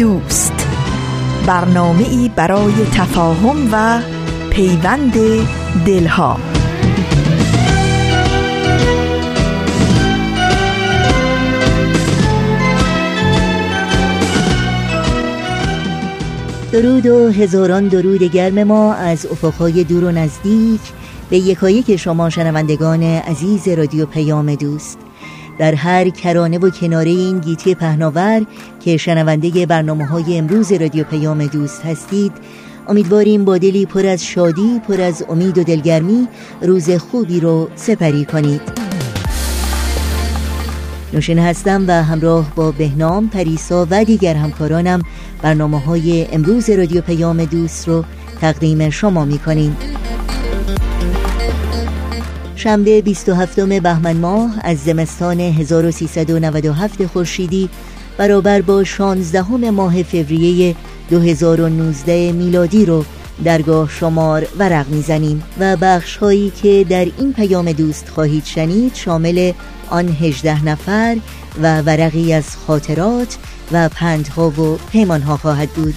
دوست. برنامه ای برای تفاهم و پیوند دلها. درود و هزاران درود گرم ما از افقهای دور و نزدیک. به یکایک شما شنوندگان عزیز رادیو پیام دوست. در هر کرانه و کناره این گیتی پهناور که شنونده برنامه های امروز رادیو پیام دوست هستید امیدواریم با دلی پر از شادی پر از امید و دلگرمی روز خوبی رو سپری کنید. نوشین هستم و همراه با بهنام پریسا و دیگر همکارانم برنامه های امروز رادیو پیام دوست رو تقدیم شما می کنیم شنبه 27 بهمن ماه از زمستان 1397 خورشیدی برابر با 16 ماه فوریه 2019 میلادی رو درگاه شمار ورق می‌زنیم و بخش هایی که در این پیام دوست خواهید شنید شامل آن 18 نفر و ورقی از خاطرات و پندها و پیمانها خواهد بود.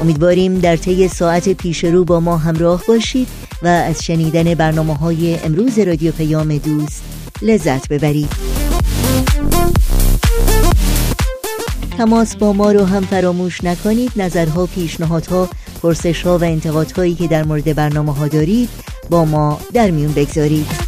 امیدواریم در طی ساعت پیش رو با ما همراه باشید و از شنیدن برنامه های امروز رادیو پیام دوست لذت ببرید. تماس با ما رو هم فراموش نکنید. نظرها، پیشنهادها، پرسشها و انتقادهایی که در مورد برنامه ها دارید با ما در میون بگذارید.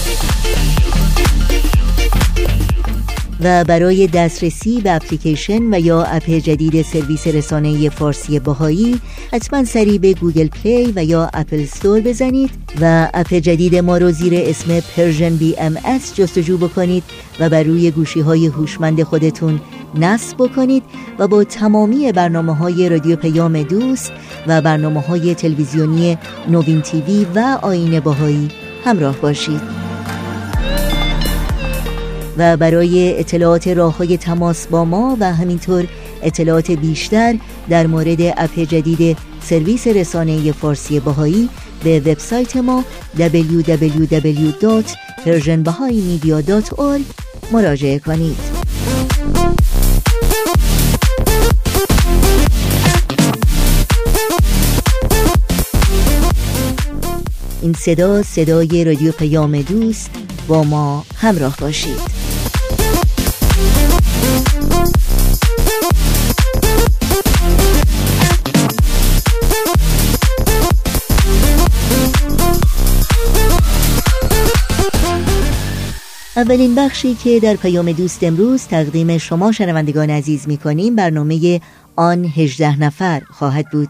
و برای دسترسی به اپلیکیشن و یا اپ جدید سرویس رسانه فارسی بهائی حتما سری به گوگل پلی و یا اپل استور بزنید و اپ جدید ما رو زیر اسم Persian BMS جستجو بکنید و بر روی گوشی های هوشمند خودتون نصب بکنید و با تمامی برنامه های رادیو پیام دوست و برنامه های تلویزیونی نوین TV و آیین بهائی همراه باشید. و برای اطلاعات راه های تماس با ما و همینطور اطلاعات بیشتر در مورد اپ جدید سرویس رسانه فارسی باهایی به وبسایت ما www.persianbahaimedia.org مراجعه کنید. این صدا صدای رادیو پیام دوست با ما همراه باشید. اولین بخشی که در پیام دوست امروز تقدیم شما شنوندگان عزیز می کنیم برنامه آن هجده نفر خواهد بود.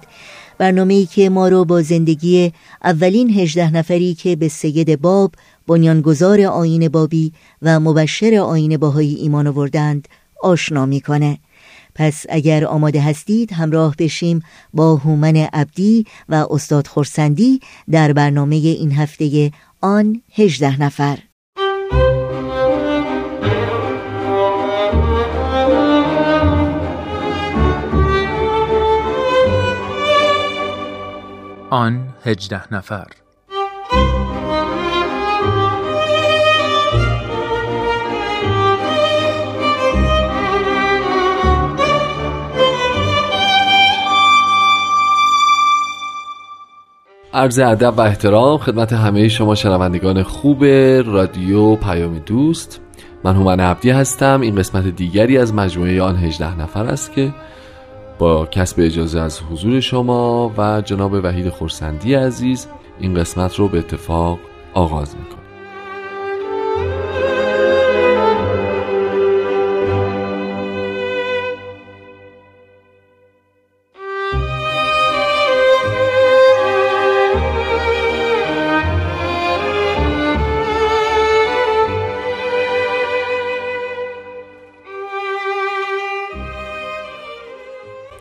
برنامه ای که ما رو با زندگی اولین هجده نفری که به سید باب بنیانگذار آین بابی و مبشر آین باهایی ایمان آوردند آشنا می‌کنه. پس اگر آماده هستید همراه بشیم با هومن عبدی و استاد خورسندی در برنامه این هفته آن هجده نفر. آن هجده نفر. عرض ادب و احترام خدمت همه شما شنوندگان خوب رادیو پیام دوست. من هومن عبدی هستم. این قسمت دیگری از مجموعه آن هجده نفر است که با کسب اجازه از حضور شما و جناب وحید خورسندی عزیز این قسمت رو به اتفاق آغاز می‌کنم.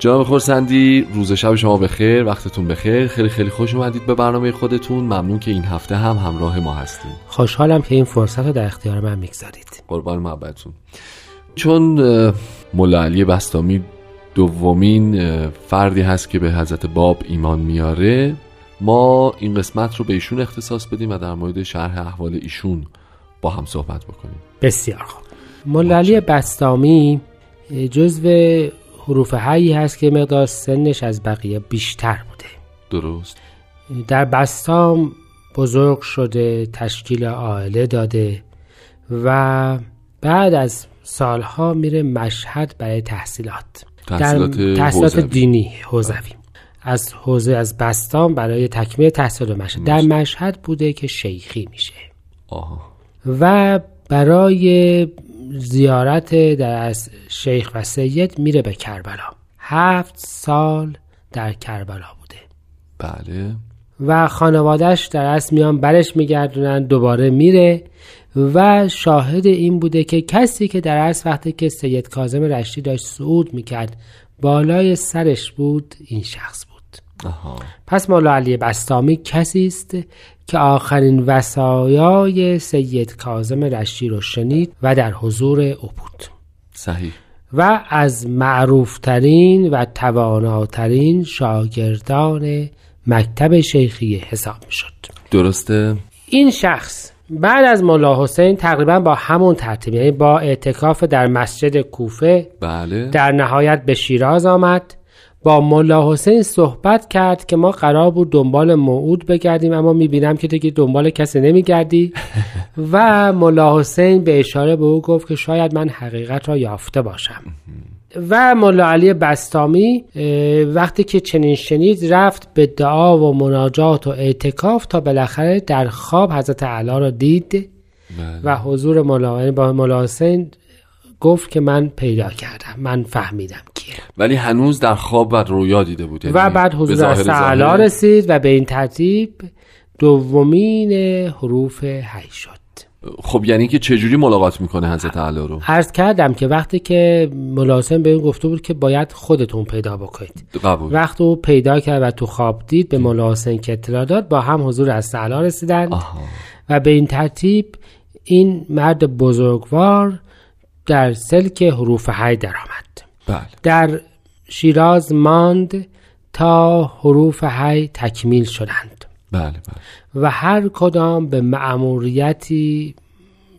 جناب خورسندی روز شب شما بخیر وقتتون بخیر. خیلی خیلی خوش اومدید به برنامه خودتون. ممنون که این هفته هم همراه ما هستید خوشحالم که این فرصت رو در اختیار من می‌گذارید. قربان محبتتون چون ملا علی بستامی دومین فردی هست که به حضرت باب ایمان میاره ما این قسمت رو به ایشون اختصاص بدیم و در مورد شرح احوال ایشون با هم صحبت بکنیم. بسیار خوب. ملا علی بستامی جزو حروف هایی هست که مقدار سنش از بقیه بیشتر بوده. درست. در بستام بزرگ شده تشکیل عائله داده و بعد از سالها میره مشهد برای تحصیلات. تحصیلات, در تحصیلات دینی حوزوی. از حوزه از بستان برای تکمیل تحصیل مشهد. در مشهد بوده که شیخی میشه. آها. و برای زیارت در از شیخ و سید میره به کربلا. هفت سال در کربلا بوده. بله. و خانوادهش در اصل میان برش میگردونن دوباره میره و شاهد این بوده که کسی که در اصل وقتی که سید کازم رشتی داشت صعود می‌کرد بالای سرش بود این شخص. بود آها. پس مولا علی بستامی کسی است که آخرین وسایای سید کازم رشتی رو شنید و در حضور او بود. صحیح. و از معروفترین و تواناترین شاگردان مکتب شیخی حساب شد درسته؟ این شخص بعد از مولا حسین تقریبا با همون ترتیب یعنی با اعتکاف در مسجد کوفه بله. در نهایت به شیراز آمد با ملا حسین صحبت کرد که ما قرار بود دنبال موعود بگردیم اما می‌بینم که دیگه دنبال کسی نمیگردی. و ملا حسین به اشاره به او گفت که شاید من حقیقت را یافته باشم. و ملا علی بستامی وقتی که چنین شنید رفت به دعا و مناجات و اعتکاف تا بالاخره در خواب حضرت علا را دید. بله. و حضور مولا با مولا حسین گفت که من پیدا کردم من فهمیدم کیه. ولی هنوز در خواب و رویا دیده بود و یعنی بعد به حضور ظاهر از ظاهر. علا رسید و به این ترتیب دومین حروف هی شد. خب یعنی که چجوری ملاقات می‌کنه حضرت علی رو؟ عرض کردم که وقتی که ملاسم به این گفته بود که باید خودتون پیدا بکنید. قبول. وقتی او پیدا کرد و تو خواب دید به ملاسم که اطلاع داد با هم حضور از علا رسیدند آها. و به این ترتیب این مرد بزرگوار در سلک حروف هی درآمد. بله. در شیراز ماند تا حروف هی تکمیل شدند. بله بله. و هر کدام به معموریتی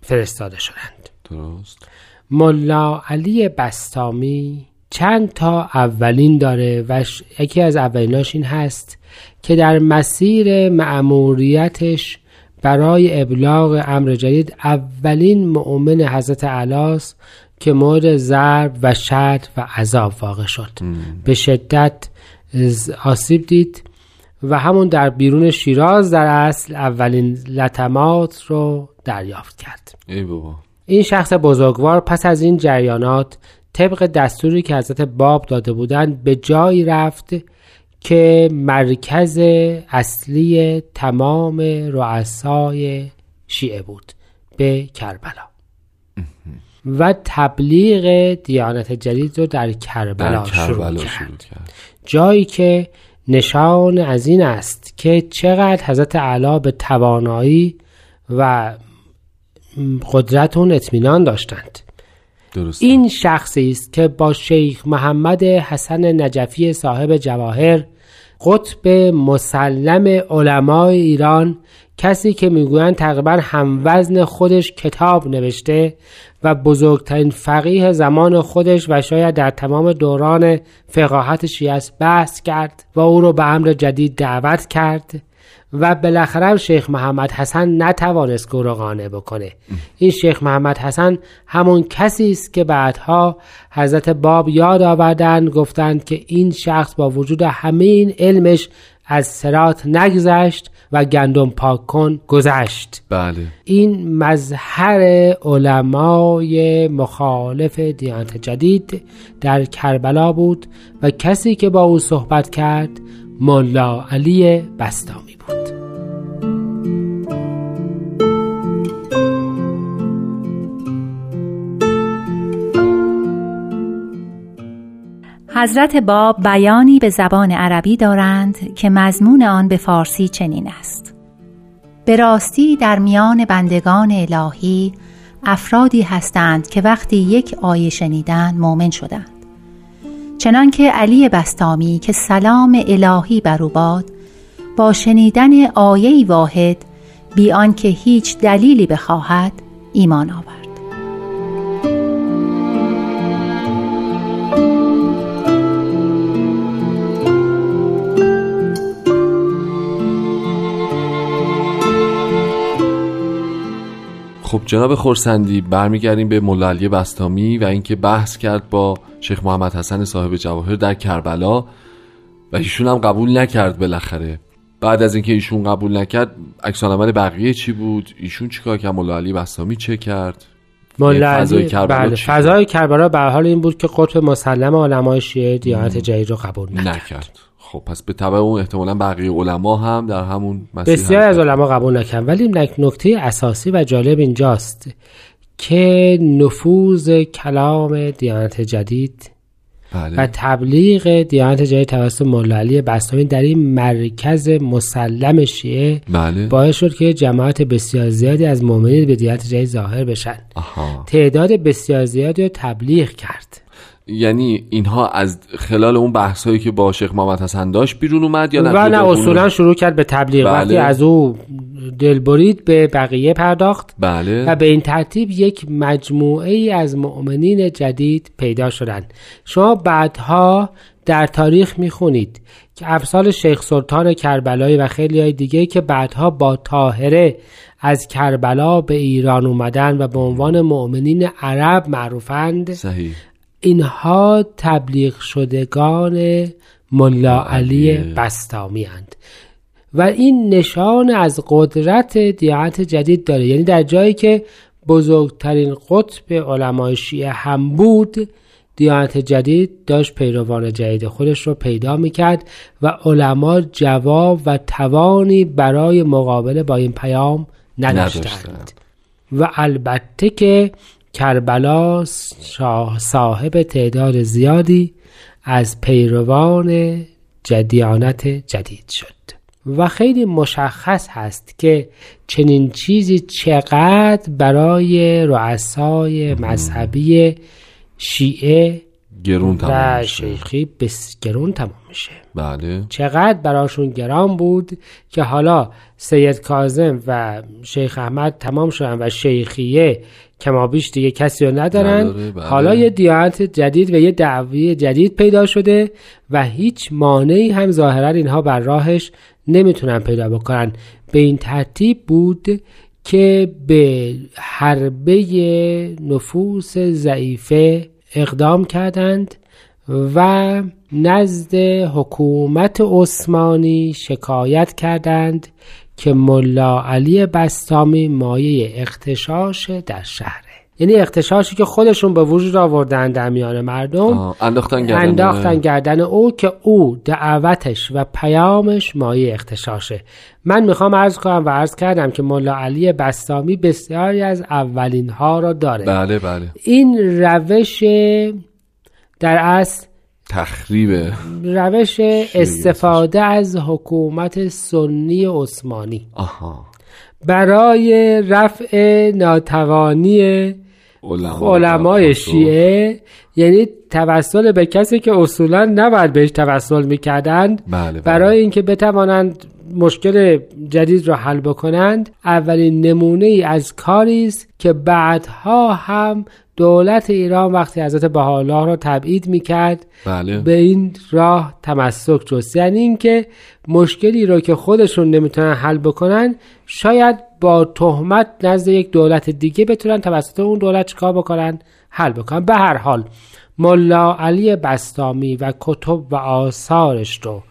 فرستاده شدند. درست. ملا علی بستامی چند تا اولین داره و یکی از اولیناش این هست که در مسیر معموریتش برای ابلاغ امر جدید اولین مؤمن حضرت علاس که مورد ضرب و شد و عذاب واقع شد. به شدت آسیب دید و همون در بیرون شیراز در اصل اولین لطمات رو دریافت کرد. ای بابا. این شخص بزرگوار پس از این جریانات طبق دستوری که حضرت باب داده بودند به جایی رفت که مرکز اصلی تمام رؤسای شیعه بود به کربلا. و تبلیغ دیانت جدید رو در کربلا, در شروع کربلا کرد شروع کرد. جایی که نشان از این است که چقدر حضرت علا به توانایی و قدرت اون اطمینان داشتند. درست این شخصی است که با شیخ محمد حسن نجفی صاحب جواهر قطب مسلم علمای ایران کسی که می‌گویند تقریبا هموزن خودش کتاب نوشته و بزرگترین فقیه زمان خودش و شاید در تمام دوران فقاهت شیعه بحث کرد و او رو به امر جدید دعوت کرد. و بالاخره هم شیخ محمد حسن نتوانست او را قانع بکنه. این شیخ محمد حسن همون کسی است که بعدها حضرت باب یاد آوردند گفتند که این شخص با وجود همه این علمش از سرات نگذشت و گندم پاک کن گذشت. بله. این مظهر علمای مخالف دیانت جدید در کربلا بود و کسی که با او صحبت کرد ملا علی بستامی. حضرت باب بیانی به زبان عربی دارند که مضمون آن به فارسی چنین است. به راستی در میان بندگان الهی افرادی هستند که وقتی یک آیه شنیدند مؤمن شدند. چنانکه علی بستامی که سلام الهی بر او باد با شنیدن آیه واحد بی آنکه هیچ دلیلی بخواهد ایمان آورد. خب جناب خورسندی برمیگردیم به مولا علی بستامی و اینکه بحث کرد با شیخ محمد حسن صاحب جواهر در کربلا و ایشون هم قبول نکرد بالاخره. بعد از اینکه ایشون قبول نکرد عکس العمل بقیه چی بود؟ ایشون چیکار کرد؟ مولا علی بستامی چه کرد؟ مولا فضای کربلا بله فضای کربلا به حال این بود که قطب مسلم علمای شیعه دیانت جدید رو قبول نکرد. نکرد. خب پس به تبع اون احتمالا بقیه علما هم در همون مسیر بسیار از علما قبول نکردن. ولی نک- نکته اساسی و جالب اینجاست که نفوذ کلام دیانت جدید بله. و تبلیغ دیانت جدید توسط مولا علی بستامی در این مرکز مسلم شیعه بله. باعث شد که جماعت بسیار زیادی از مؤمنین به دیانت جدید ظاهر بشن. آها. تعداد بسیار زیادی رو تبلیغ کرد. یعنی اینها از خلال اون بحث هایی که با شیخ محمد حسن داشت بیرون اومد یا نه؟ و نه اصولا شروع کرد به تبلیغ. بله. وقتی از او دل برید به بقیه پرداخت بله. و به این ترتیب یک مجموعه ای از مؤمنین جدید پیدا شدند. شما بعدها در تاریخ می‌خونید که امثال شیخ سلطان کربلایی و خیلی های دیگه که بعدها با طاهره از کربلا به ایران اومدن و به عنوان مؤمنین عرب معروفند. صحیح. اینها تبلیغ شدگان ملا علی. بستامی هند و این نشان از قدرت دیانت جدید داره یعنی در جایی که بزرگترین قطب علمای شیعه هم بود دیانت جدید داشت پیروان جدید خودش رو پیدا می‌کرد و علما جواب و توانی برای مقابله با این پیام نداشتند نداشتند. و البته که کربلا شاه- صاحب تعداد زیادی از پیروان جدیانت جدید شد. و خیلی مشخص هست که چنین چیزی چقدر برای رؤسای مذهبی شیعه گرون تمام و. شیخی بس گرون تمام میشه. بله. چقدر براشون گرام بود که حالا سید کازم و شیخ احمد تمام شدن و شیخیه کمابیش دیگه کسی رو ندارن بله. حالا یه دیانت جدید و یه دعوی جدید پیدا شده و هیچ مانعی هم ظاهرا اینها بر راهش نمی‌تونن پیدا بکنن به این ترتیب بود که به حربه نفوس ضعیفه اقدام کردند و نزد حکومت عثمانی شکایت کردند که ملا علی بستامی مایه اختشاش در شهره. یعنی اختشاشی که خودشون به وجود آوردن در میان مردم آه، انداختن گردن انداختن گردن او که او دعوتش و پیامش مایه اختشاشه. من می‌خوام عرض کنم و عرض کردم که ملا علی بستامی بسیاری از اولین ها را داره. بله بله. این روش در اصل تخریب روش استفاده از حکومت سنی عثمانی. آها. برای رفع ناتوانی علما علمای شیعه یعنی توسل به کسی که اصولا نباید بهش توسل می‌کردند بله، بله. برای اینکه بتوانند مشکل جدید را حل بکنند اولین نمونه ای از کاری است که بعدها هم دولت ایران وقتی حضرت بهاءالله را تبعید می‌کرد بله. به این راه تمسک جست. یعنی اینکه مشکلی رو که خودشون نمی‌تونن حل بکنن شاید با تهمت نزد یک دولت دیگه بتونن توسط اون دولت چیکار بکنن؟ حل بکنن. به هر حال ملا علی بستامی و کتب و آثارش رو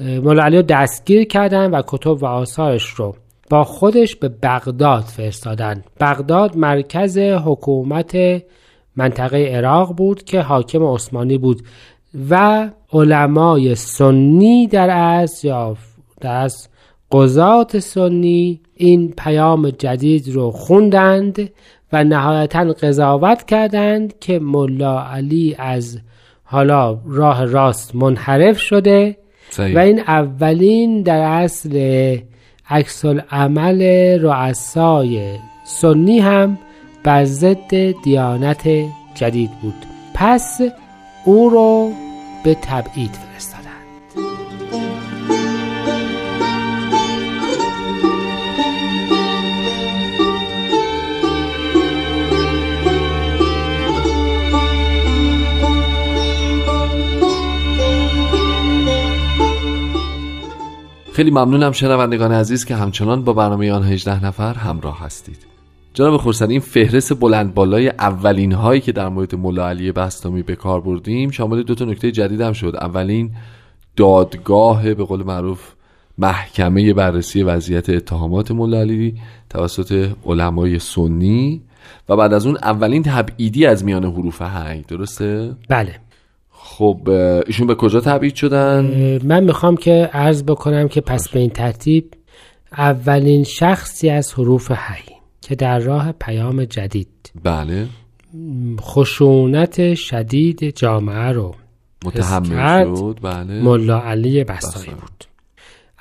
ملا علی رو دستگیر کردن و کتب و آثارش رو با خودش به بغداد فرستادن. بغداد مرکز حکومت منطقه عراق بود که حاکم عثمانی بود و علمای سنی در از یا در از قضات سنی این پیام جدید رو خوندند و نهایتا قضاوت کردند که ملا علی از حالا راه راست منحرف شده و این اولین در اصل عکس عمل رؤسای سنی هم بر ضد دیانت جدید بود. پس او رو به تبعید خیلی ممنونم شنوندگان عزیز که همچنان با برنامه آن 18 نفر همراه هستید. جناب خورسن این فهرست بلند بالای اولین هایی که در مورد ملا علی بستامی به کار بردیم شامل دو تا نکته جدید هم شد. اولین دادگاه به قول معروف محکمه بررسی وضعیت اتهامات ملا علی توسط علمای سنی و بعد از اون اولین تبعیدی از میان حروف هنگ درسته؟ بله. خب ایشون به کجا تبعید شدن؟ من می‌خوام که عرض بکنم که پس به این ترتیب اولین شخصی از حروف هی که در راه پیام جدید. بله. خشونت شدید جامعه رو متحمل شد بله. ملا علی بستایی بود.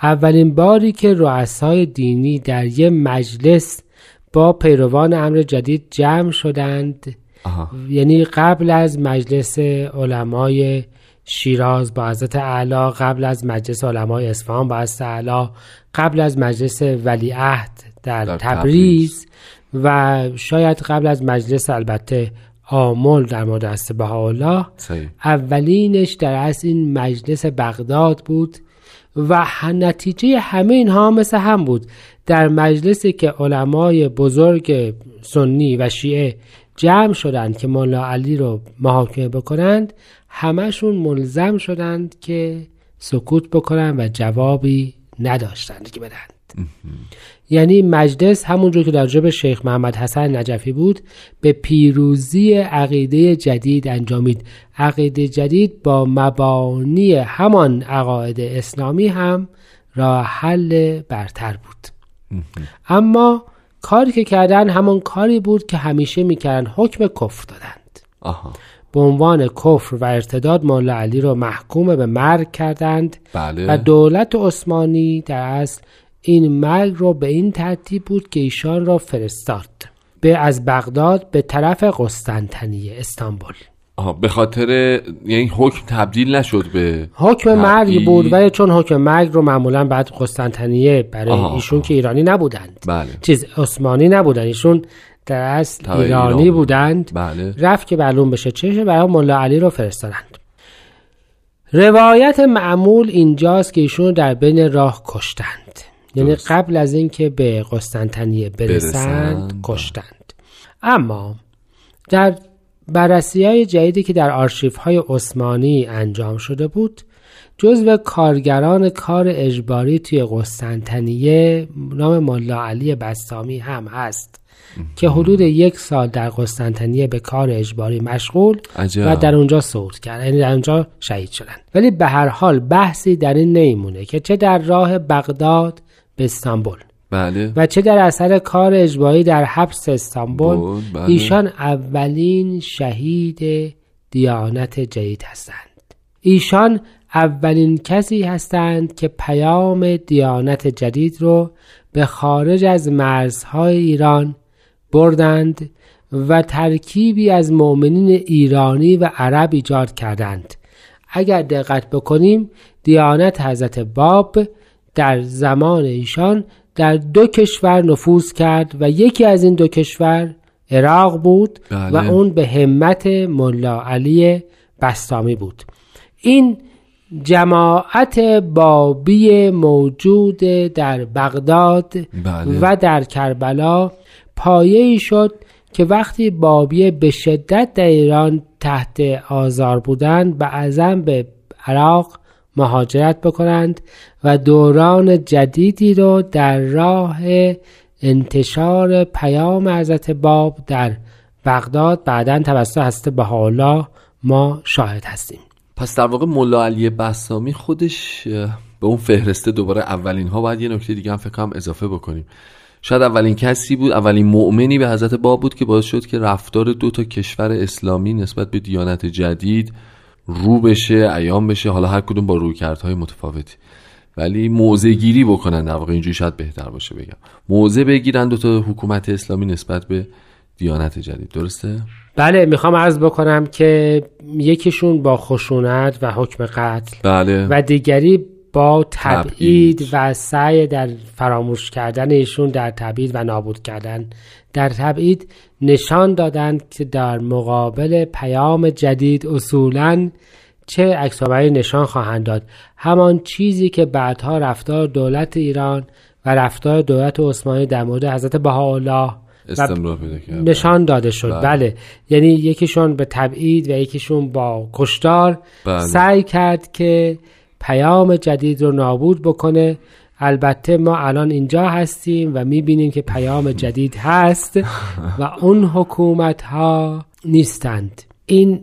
اولین باری که رؤسای دینی در یه مجلس با پیروان امر جدید جمع شدند یعنی قبل از مجلس علمای شیراز با حضرت اعلی قبل از مجلس علمای اصفهان با حضرت اعلی قبل از مجلس ولیعهد در, در تبریز و شاید قبل از مجلس البته آمل در مورد است بهاءالله. اولینش در اصل این مجلس بغداد بود و نتیجه همه اینها مثل هم بود. در مجلسی که علمای بزرگ سنی و شیعه جمع شدند که مولا علی رو محاکمه بکنند همشون ملزم شدند که سکوت بکنند و جوابی نداشتند که بدند یعنی مجلس همونجور که در جب شیخ محمد حسن نجفی بود به پیروزی عقیده جدید انجامید. عقیده جدید با مبانی همان عقاید اسلامی هم راه حل برتر بود. اما کاری که کردن همون کاری بود که همیشه می‌کردن حکم کفر دادند آها. به عنوان کفر و ارتداد مولا علی رو محکوم به مرگ کردند بله. و دولت عثمانی در اصل این مرگ رو به این ترتیب بود که ایشان را فرستاد به از بغداد به طرف قسطنطنیه استانبول آها به خاطر یعنی حکم تبدیل نشد به حکم مرگ بود ولی چون حکم مرگ رو معمولا بعد قسطنطنیه برای آها. ایشون که ایرانی نبودند بله. چیز عثمانی نبودن ایشون در اصل ایرانی ایران بودند بله. رفت که معلوم بشه چه برای ملا علی رو فرستادند روایت معمول اینجاست که ایشون در بین راه کشتند یعنی قبل از اینکه به قسطنطنیه برسند, برسند. کشتند اما در بررسی های جدیدی که در آرشیف های عثمانی انجام شده بود جزو کارگران کار اجباری توی قسطنطنیه نام ملا علی بستامی هم هست که حدود یک سال در قسطنطنیه به کار اجباری مشغول و در اونجا صعود کرد یعنی در اونجا شهید شدند ولی به هر حال بحثی در این نیمونه که چه در راه بغداد به استانبول. بله. و چه در اثر کار اجباری در حبس استانبول بله. ایشان اولین شهید دیانت جدید هستند ایشان اولین کسی هستند که پیام دیانت جدید رو به خارج از مرزهای ایران بردند و ترکیبی از مؤمنین ایرانی و عرب ایجاد کردند اگر دقت بکنیم دیانت حضرت باب در زمان ایشان در دو کشور نفوذ کرد و یکی از این دو کشور عراق بود بله. و اون به همت ملا علی بستامی بود این جماعت بابی موجود در بغداد بله. و در کربلا پایه ای شد که وقتی بابی به شدت در ایران تحت آزار بودند به ازم به عراق مهاجرت بکنند و دوران جدیدی رو در راه انتشار پیام حضرت باب در بغداد بعدا توسط حضرت بهاءالله ما شاهد هستیم. پس در واقع ملا علی بسامی خودش به اون فهرسته دوباره اولین ها باید یه نکته دیگه هم فکر اضافه بکنیم. شاید اولین کسی بود اولین مؤمنی به حضرت باب بود که باعث شد که رفتار دو تا کشور اسلامی نسبت به دیانت جدید رو بشه ایام بشه حالا هر کدوم با رویکردهای متفاوتی. ولی موضع گیری بکنن در واقع اینجوری شاید بهتر باشه بگم. موضع بگیرن دو تا حکومت اسلامی نسبت به دیانت جدید. درسته؟ بله می‌خوام عرض بکنم که یکیشون با خشونت و حکم قتل بله. و دیگری با تبعید تبعید. و سعی در فراموش کردن ایشون در تبعید و نابود کردن. در تبعید نشان دادند که در مقابل پیام جدید اصولا چه عکس‌العملی نشان خواهند داد همان چیزی که بعدها رفتار دولت ایران و رفتار دولت عثمانی در مورد حضرت بهاءالله نشان داده شد بله. بله, یعنی یکیشون به تبعید و یکیشون با کشتار بله. سعی کرد که پیام جدید رو نابود بکنه البته ما الان اینجا هستیم و می‌بینیم که پیام جدید هست و اون حکومت ها نیستند. این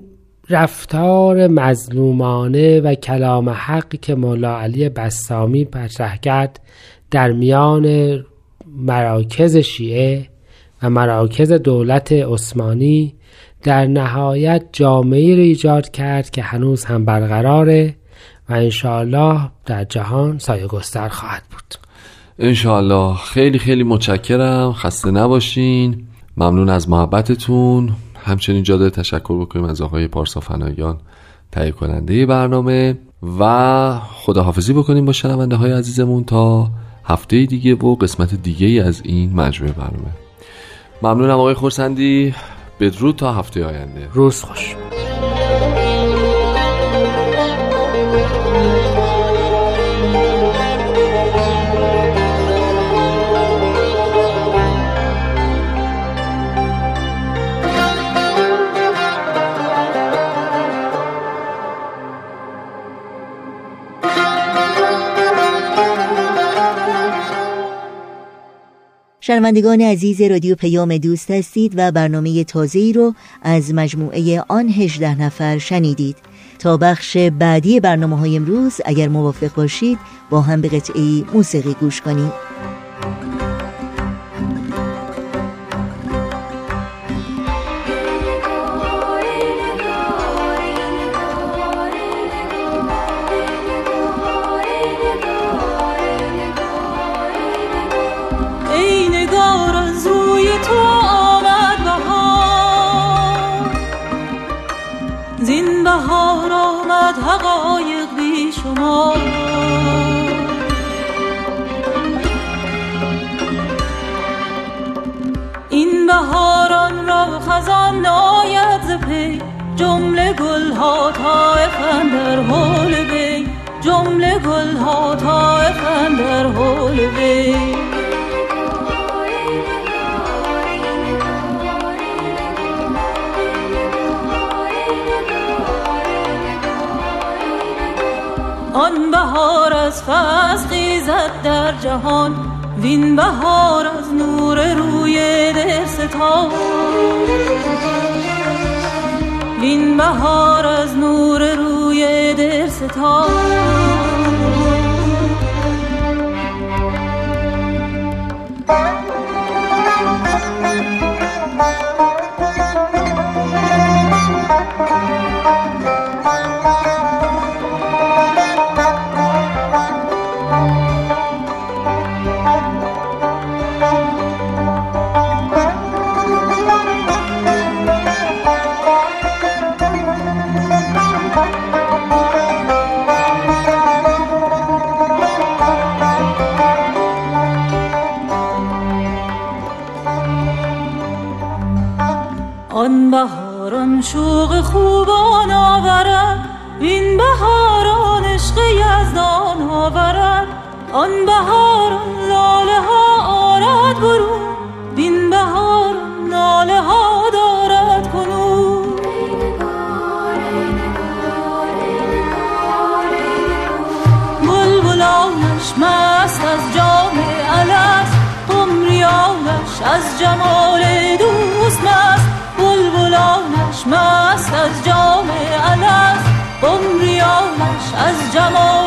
رفتار مظلومانه و کلام حقی که مولا علی بسامی مطرح کرد در میان مراکز شیعه و مراکز دولت عثمانی در نهایت جامعه را ایجاد کرد که هنوز هم برقراره. و انشاءالله در جهان سایه گستر خواهد بود. انشاءالله. خیلی خیلی متشکرم. خسته نباشین. ممنون از محبتتون. همچنین جا داره تشکر بکنیم از آقای پارسا فنایان تهیه کننده برنامه. و خداحافظی بکنیم با شنونده های عزیزمون تا هفته دیگه و قسمت دیگه از این مجموعه برنامه. ممنونم آقای خورسندی. بدرود تا هفته آینده. روز خوش. شنوندگان عزیز رادیو پیام دوست هستید و برنامه تازه‌ای رو از مجموعه آن 18 نفر شنیدید. تا بخش بعدی برنامه های امروز اگر موافق باشید با هم به قطعه موسیقی گوش کنیم. ها طایفن در حول وی جمله گل ها طایفن در حول وی. آن بهار از فصل زد در جهان وین بهار از 痛 الست قمریانش از جمال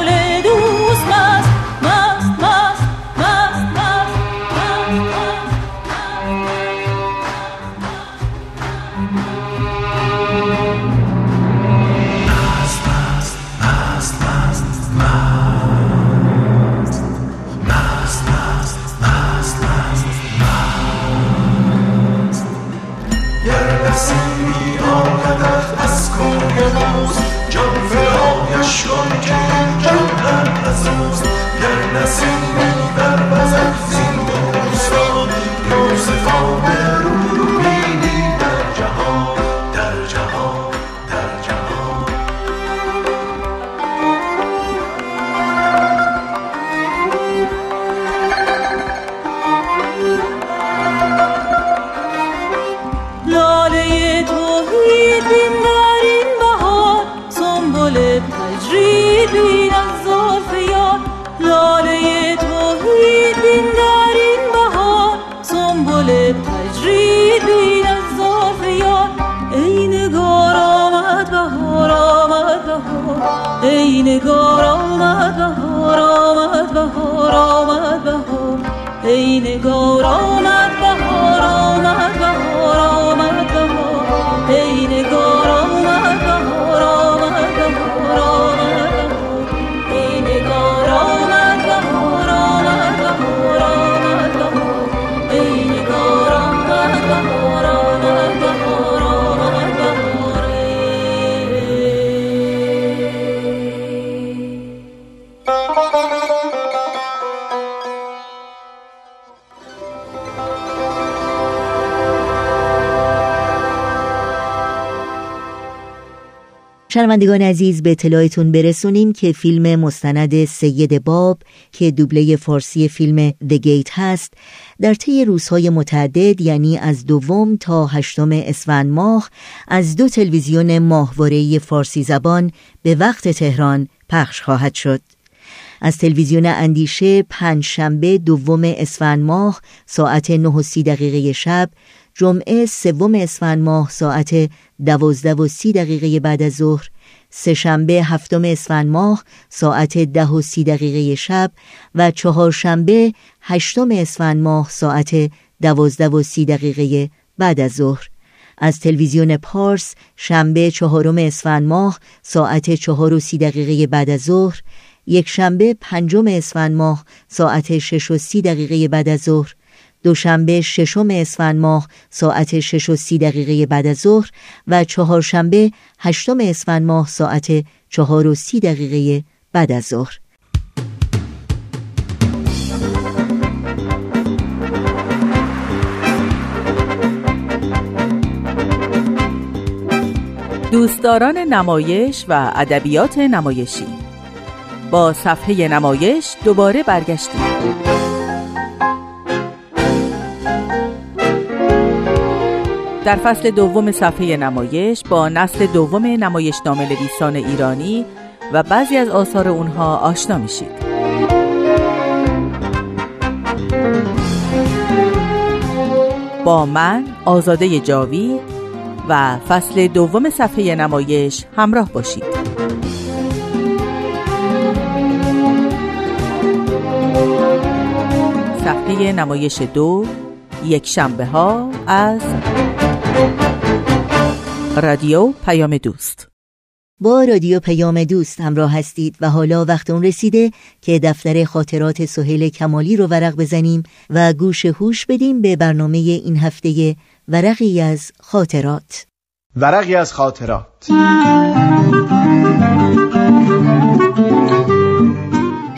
نسوز گر نسیم در بزن زین دوستان یوسفان رو شنوندگان عزیز به اطلاعتون برسونیم که فیلم مستند سید باب که دوبله فارسی فیلم The Gate هست در طی روزهای متعدد یعنی از دوم تا هشتم اسفند ماه از دو تلویزیون ماهواره فارسی زبان به وقت تهران پخش خواهد شد. از تلویزیون اندیشه پنج شنبه دوم اسفند ماه ساعت 9 و دقیقه شب جمعه سوم اسفند ماه ساعت دوازده و سی دقیقه بعد از ظهر سهشنبه هفتم اسفند ماه ساعت ده و سی دقیقه شب و چهارشنبه هشتم اسفند ماه ساعت دوازده و سی دقیقه بعد از ظهر. از تلویزیون پارس شنبه چهارم اسفند ماه ساعت چهار و سی دقیقه بعد از ظهر یک شنبه پنجم اسفند ماه ساعت شش و سی دقیقه بعد از ظهر دوشنبه ششم اسفند ماه ساعت شش و سی دقیقه بعد از ظهر و چهارشنبه هشتم اسفند ماه ساعت چهار و سی دقیقه بعد از ظهر. دوستداران نمایش و ادبیات نمایشی. با صفحه نمایش دوباره برگشتیم در فصل دوم صفحه نمایش با نسل دوم نمایشنامه نویسان ایرانی و بعضی از آثار اونها آشنا میشید. با من آزاده جاوی و فصل دوم صفحه نمایش همراه باشید. صفحه نمایش دو یک شنبه ها از رادیو پیام دوست. با رادیو پیام دوست همراه هستید و حالا وقت اون رسیده که دفتر خاطرات سهیل کمالی رو ورق بزنیم و گوش هوش بدیم به برنامه این هفته ورقی از خاطرات. ورقی از خاطرات.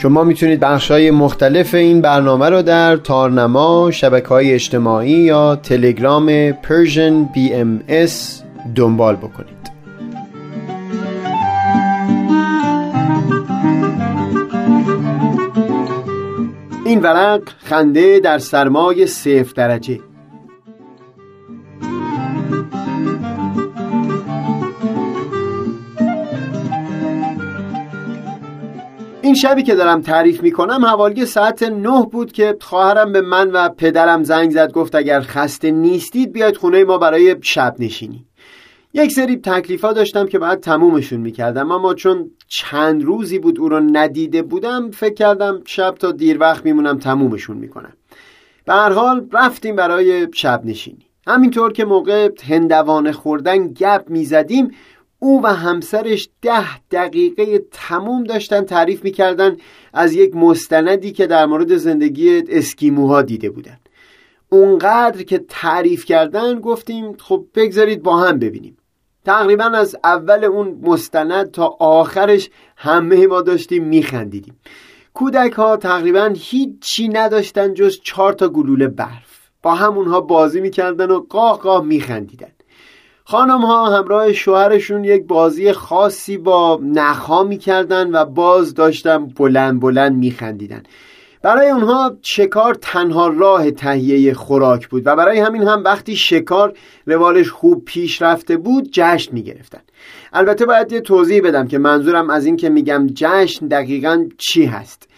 شما می‌تونید بخش های مختلف این برنامه رو در تارنما، شبکه های اجتماعی یا تلگرام Persian BMS دنبال بکنید. این ورق خنده در سرمای صفر درجه. این شبی که دارم تعریف می‌کنم حوالی ساعت نه بود که خواهرم به من و پدرم زنگ زد گفت اگر خسته نیستید بیاید خونه ما برای شب نشینی. یک سری تکلیفا داشتم که باید تمومشون می‌کردم اما چون چند روزی بود او رو ندیده بودم فکر کردم شب تا دیر وقت میمونم تمومشون می‌کنم. به هر حال رفتیم برای شب نشینی. همینطور که موقع هندوانه خوردن گپ می‌زدیم او و همسرش ده دقیقه تموم داشتن تعریف می‌کردن از یک مستندی که در مورد زندگی اسکیموها دیده بودن. اونقدر که تعریف کردن گفتیم خب بگذارید با هم ببینیم. تقریبا از اول اون مستند تا آخرش همه ما داشتیم میخندیدیم. کودک ها تقریبا هیچی نداشتن جز چهار تا گلوله برف. با همونها بازی می‌کردن و قاه قاه میخندیدن. خانم ها همراه شوهرشون یک بازی خاصی با نخها می‌کردن و باز داشتن بلند بلند میخندیدن. برای اونها شکار تنها راه تهیه خوراک بود و برای همین هم وقتی شکار روالش خوب پیش رفته بود جشن می‌گرفتن. البته باید یه توضیح بدم که منظورم از این که میگم جشن دقیقا چی هست.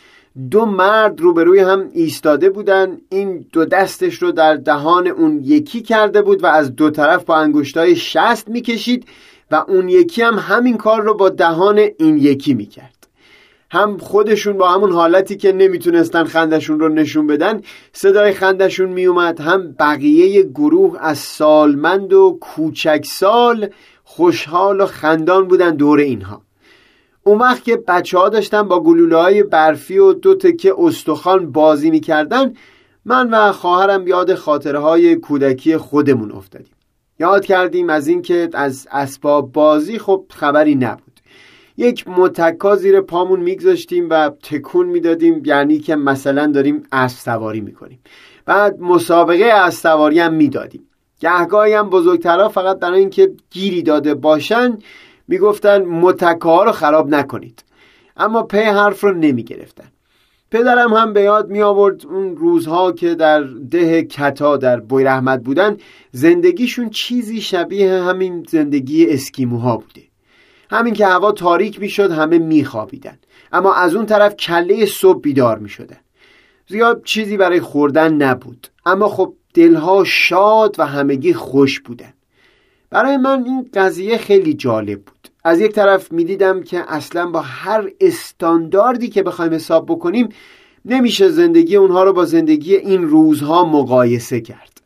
دو مرد روبروی هم ایستاده بودن. این دو دستش رو در دهان اون یکی کرده بود و از دو طرف با انگشتای شست می‌کشید و اون یکی هم همین کار رو با دهان این یکی می‌کرد. هم خودشون با همون حالتی که نمی‌تونستن خندشون رو نشون بدن صدای خندشون میومد هم بقیه گروه از سالمند و کوچک سال خوشحال و خندان بودن دور اینها. اون وقت که بچه ها داشتن با گلوله های برفی و دو تکه استخوان بازی می‌کردن من و خواهرم یاد خاطره های کودکی خودمون افتادیم. یاد کردیم از اینکه از اسباب بازی خب خبری نبود. یک متکا زیر پامون میگذاشتیم و تکون می‌دادیم یعنی که مثلا داریم اسب سواری می‌کنیم. بعد مسابقه اسب سواری هم می‌دادیم. گهگاهی هم بزرگترها فقط برای اینکه گیری داده باشن می‌گفتن متکا رو خراب نکنید. اما پی حرف رو نمی‌گرفتن. پدرم هم به یاد می آورد اون روزها که در ده کتا در رحمت بودن زندگیشون چیزی شبیه همین زندگی اسکیموها بوده. همین که هوا تاریک می شد همه می خوابیدن. اما از اون طرف کله صبح بیدار می شدن زیاد چیزی برای خوردن نبود. اما خب دلها شاد و همگی خوش بودن. برای من این قضیه خیلی جالب بود. از یک طرف می‌دیدم که اصلا با هر استانداردی که بخوایم حساب بکنیم نمیشه زندگی اونها رو با زندگی این روزها مقایسه کرد.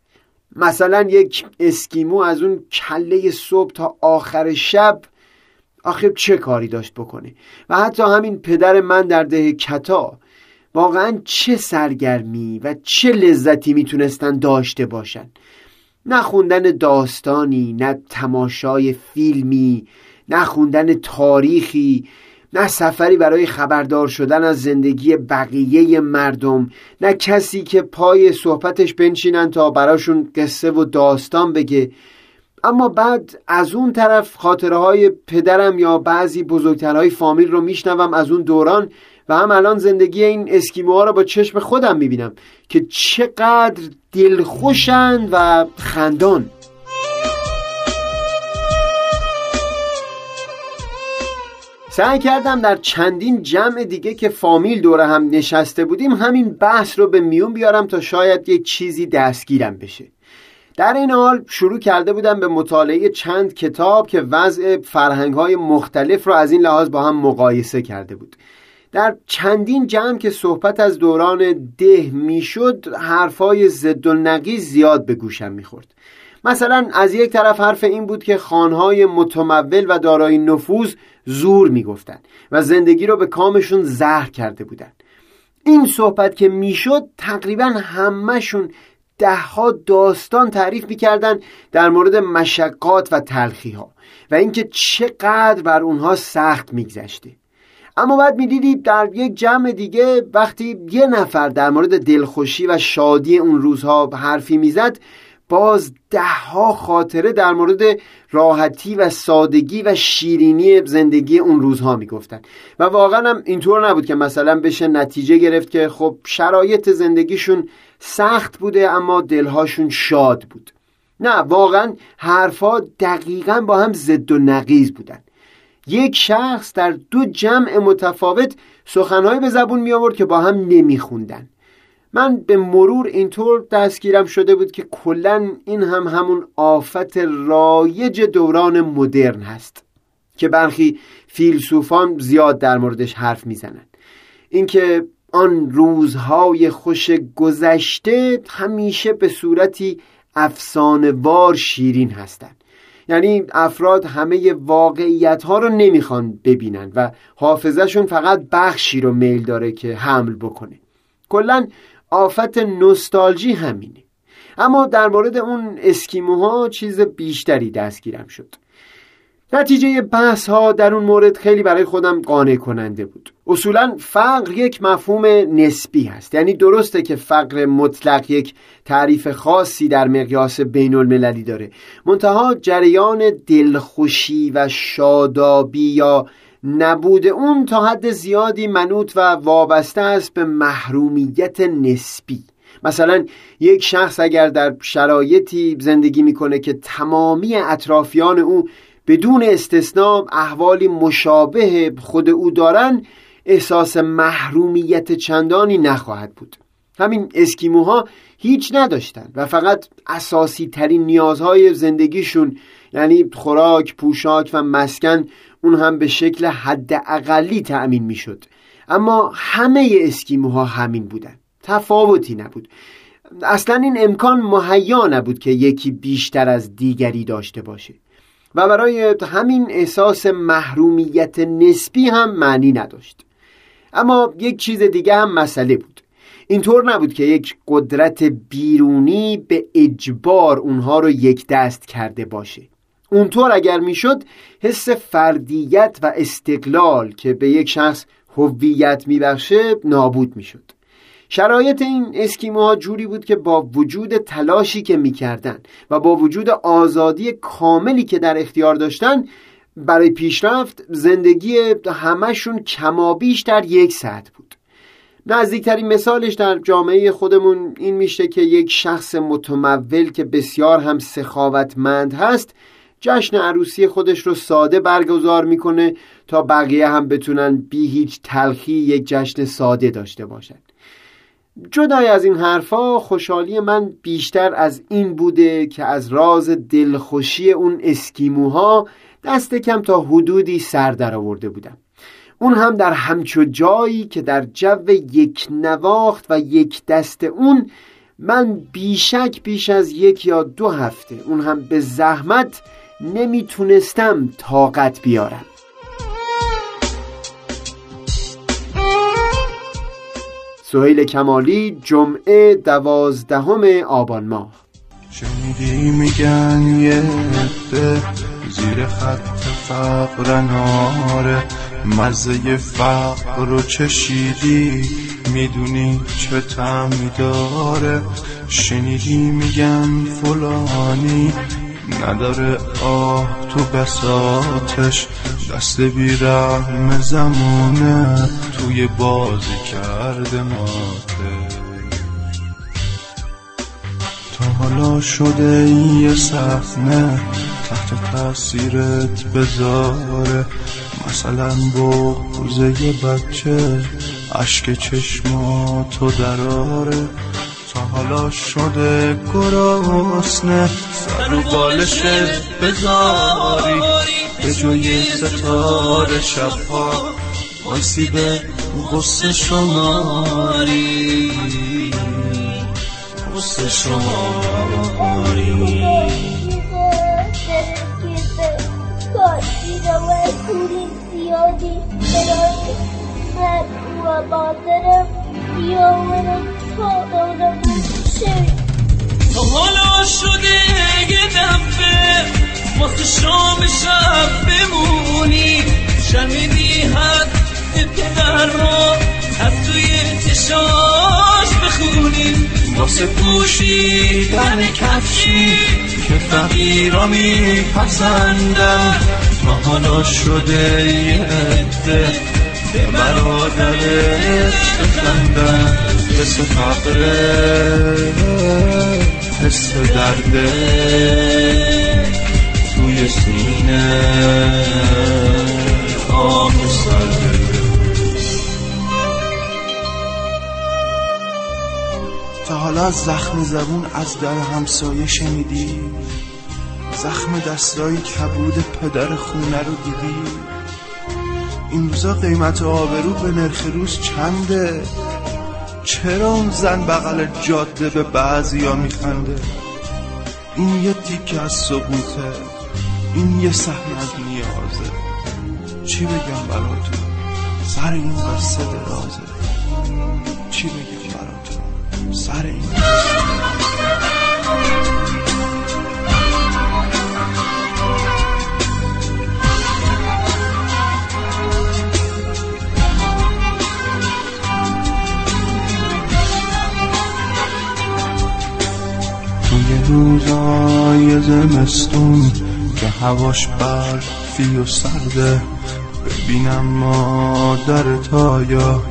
مثلا یک اسکیمو از اون کله صبح تا آخر شب آخه چه کاری داشت بکنه؟ و حتی همین پدر من در ده کتا واقعا چه سرگرمی و چه لذتی می‌تونستن داشته باشن؟ نه خوندن داستانی نه تماشای فیلمی نه خوندن تاریخی نه سفری برای خبردار شدن از زندگی بقیه مردم نه کسی که پای صحبتش بنشینن تا براشون قصه و داستان بگه. اما بعد از اون طرف خاطره های پدرم یا بعضی بزرگترهای فامیل رو میشنوم از اون دوران و هم الان زندگی این اسکیموها رو با چشم خودم می‌بینم که چقدر دلخوشند و خندان. سعی کردم در چندین جمع دیگه که فامیل دوره هم نشسته بودیم همین بحث رو به میون بیارم تا شاید یک چیزی دستگیرم بشه. در این حال شروع کرده بودم به مطالعه چند کتاب که وضع فرهنگ های مختلف رو از این لحاظ با هم مقایسه کرده بود. در چندین جمع که صحبت از دوران ده می‌شد حرفای ضد و زیاد به گوشم می‌خورد. مثلا از یک طرف حرف این بود که خانهای متمول و دارای نفوذ زور می‌گفتند و زندگی رو به کامشون زهر کرده بودند. این صحبت که می‌شد تقریبا همهشون دهها داستان تعریف می‌کردن در مورد مشقات و تلخی ها و اینکه چقدر بر اونها سخت میگذشته. اما بعد می‌دیدید در یک جمع دیگه وقتی یه نفر در مورد دلخوشی و شادی اون روزها حرفی می‌زد باز دهها خاطره در مورد راحتی و سادگی و شیرینی زندگی اون روزها می‌گفتن. و واقعا هم اینطور نبود که مثلا بشه نتیجه گرفت که خب شرایط زندگیشون سخت بوده اما دلهاشون شاد بود. نه واقعا حرفها دقیقا با هم زد و نقیز بودن. یک شخص در دو جمع متفاوت سخنهایی به زبون می آورد که با هم نمیخوندن. من به مرور اینطور دستگیرم شده بود که کلا این هم همون آفت رایج دوران مدرن هست که برخی فیلسوفان زیاد در موردش حرف می‌زنن. اینکه آن روزهای خوش گذشته همیشه به صورتی افسانه وار شیرین هستند. یعنی افراد همه واقعیت ها رو نمی‌خوان ببینن و حافظشون فقط بخشی رو میل داره که حمل بکنه. کلا آفت نوستالژی همینه. اما در مورد اون اسکیموها چیز بیشتری دستگیرم شد. نتیجه بحث ها در اون مورد خیلی برای خودم قانع کننده بود. اصولا فقر یک مفهوم نسبی هست. یعنی درسته که فقر مطلق یک تعریف خاصی در مقیاس بین المللی داره. منتها جریان دلخوشی و شادابی یا نبود اون تا حد زیادی منوط و وابسته است به محرومیت نسبی. مثلا یک شخص اگر در شرایطی زندگی می‌کنه که تمامی اطرافیان او بدون استثناء احوالی مشابه خود او دارن احساس محرومیت چندانی نخواهد بود. همین اسکیموها هیچ نداشتند و فقط اساسی ترین نیازهای زندگیشون یعنی خوراک، پوشاک و مسکن اون هم به شکل حد اقلی تأمین می شد اما همه اسکیموها همین بودن. تفاوتی نبود. اصلا این امکان مهیا نبود که یکی بیشتر از دیگری داشته باشه. و برای همین احساس محرومیت نسبی هم معنی نداشت. اما یک چیز دیگه هم مسئله بود. اینطور نبود که یک قدرت بیرونی به اجبار اونها رو یک دست کرده باشه. اونطور اگر می‌شد حس فردیت و استقلال که به یک شخص هویت میبخشه نابود می‌شد. شرایط این اسکیموها جوری بود که با وجود تلاشی که می‌کردن و با وجود آزادی کاملی که در اختیار داشتن برای پیشرفت زندگی همشون کمابیش در یک سطح بود. نزدیکترین مثالش در جامعه خودمون این میشه که یک شخص متمول که بسیار هم سخاوتمند هست جشن عروسی خودش رو ساده برگزار می‌کنه تا بقیه هم بتونن بی هیچ تلخی یک جشن ساده داشته باشند جدای از این حرفا خوشحالی من بیشتر از این بوده که از راز دلخوشی اون اسکیموها دست کم تا حدودی سر در آورده بودم. اون هم در همچو جایی که در جو یک نواخت و یک دست اون من بیشک بیش از یک یا دو هفته اون هم به زحمت نمی‌تونستم طاقت بیارم. سهیل کمالی جمعه دوازدهم آبان ماه. شنیدی میگن یه زیر خط فقر ناره. مزه فقر رو چشیدی می‌دونی چه تعمی داره. شنیدی میگن فلانی نداره آه تو بساتش دست بی رحم زمونه توی بازی کرده ماته. تا حالا شده یه صحنه تحت تاثیرت بذاره. مثلا بغزه یه بچه عشق چشماتو دراره. حالا شده گراسنه سر رو بالش بذاری به جوی ستاره شبها. وایسی به غصه شماری غصه شماری. و باطرم بیامنم تا واسه شام شب بمونی شنیدی حد پدر رو از توی چشاش بخونی. واسه پوشیدن کفشی که فقیرا میپسندن تا حالا شده یه عده به برادرش بخندن. حس فقره حس درده. تا حالا زخم زبون از در همسایه شنیدی؟ زخم دستای کبود پدر خونه رو دیدی؟ این روزا قیمت آبرو به نرخ روز چنده؟ چرا اون زن بغل جاده به بعضی ها میخنده؟ این یه تیکه از ثبوته. این یه صحنه از نیازه. چی بگم براتون؟ سر این قصه درازه. چی بگم براتون؟ سر این قصه روزای زمستون هواش برفی و سرده. ببینم مادر تایا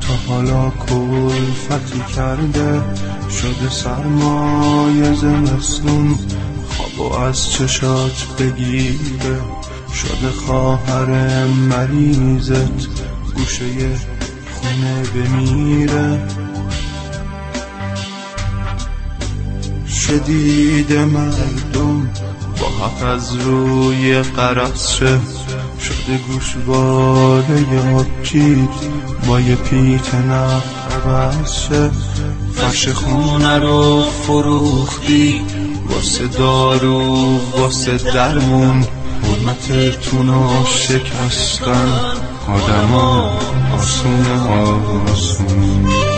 تا حالا کلفتی کرده. شده سرمای زمستون خوابو از چشات بگیره. شده خواهر مریضت گوشه خونه بمیره. شدید مردم حق از روی قرص شه. شده گوشواره با یه پیت عوض شه. فرش خونه رو فروختی واسه دارو واسه درمون. حرمتتون رو شکستن آدما آسون آسون.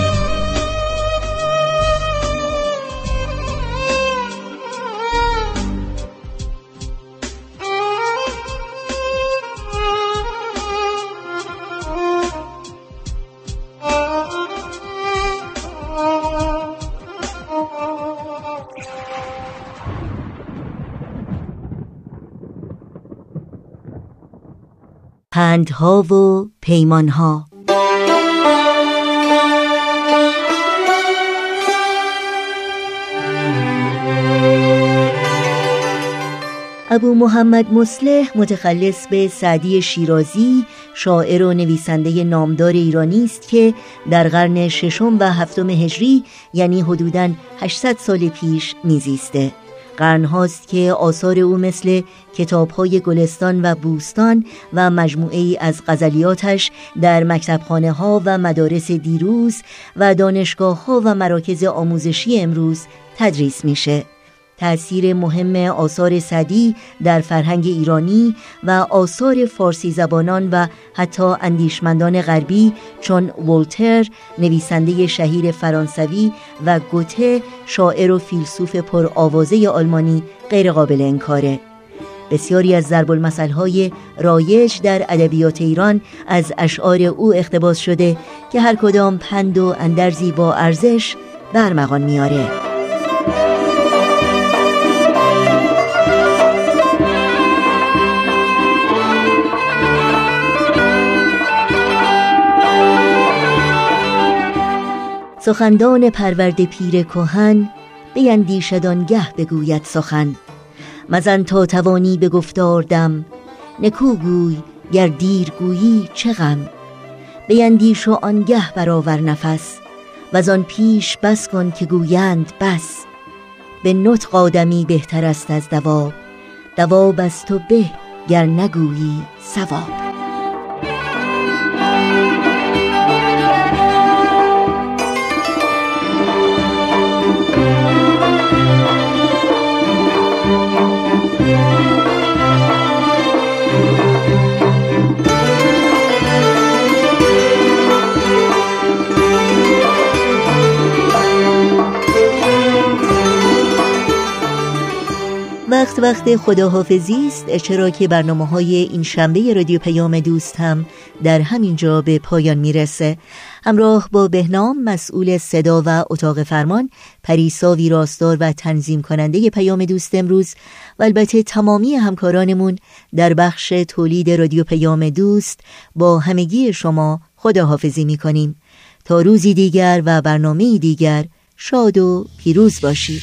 پندها و پیمانها. ابو محمد مسلح متخلص به سعدی شیرازی شاعر و نویسنده نامدار ایرانی است که در قرن ششم و هفتم هجری یعنی حدوداً 800 سال پیش میزیسته. قرنهاست که آثار او مثل کتابهای گلستان و بوستان و مجموعه ای از غزلیاتش در مکتبخانه ها و مدارس دیروز و دانشگاه ها و مراکز آموزشی امروز تدریس میشه. تأثیر مهم آثار صدی در فرهنگ ایرانی و آثار فارسی زبانان و حتی اندیشمندان غربی چون ولتر نویسنده شهیر فرانسوی و گوته شاعر و فیلسوف پرآوازه آلمانی غیرقابل انکاره. بسیاری از ضرب های رایج در ادبیات ایران از اشعار او اقتباس شده که هر کدام پند و اندرزی با ارزش برمغان میاره سخندان پرورد پیر کهن بیندیشد آنگه بگوید سخن. مزن تا توانی به گفتاردم نکو گوی گر دیر گویی چه غم. بیندیش و آنگه برآور نفس و آن پیش بس کن که گویند بس. به نطق آدمی بهتر است از دواب دواب از تو به گر نگویی ثواب وقت وقت خداحافظی است چرا که برنامه های این شنبه رادیو پیام دوست هم در همین جا به پایان می‌رسه. همراه با بهنام مسئول صدا و اتاق فرمان پریسا ویراستار و تنظیم کننده پیام دوست امروز و البته تمامی همکارانمون در بخش تولید رادیو پیام دوست با همگی شما خداحافظی می‌کنیم. تا روزی دیگر و برنامه دیگر شاد و پیروز باشید.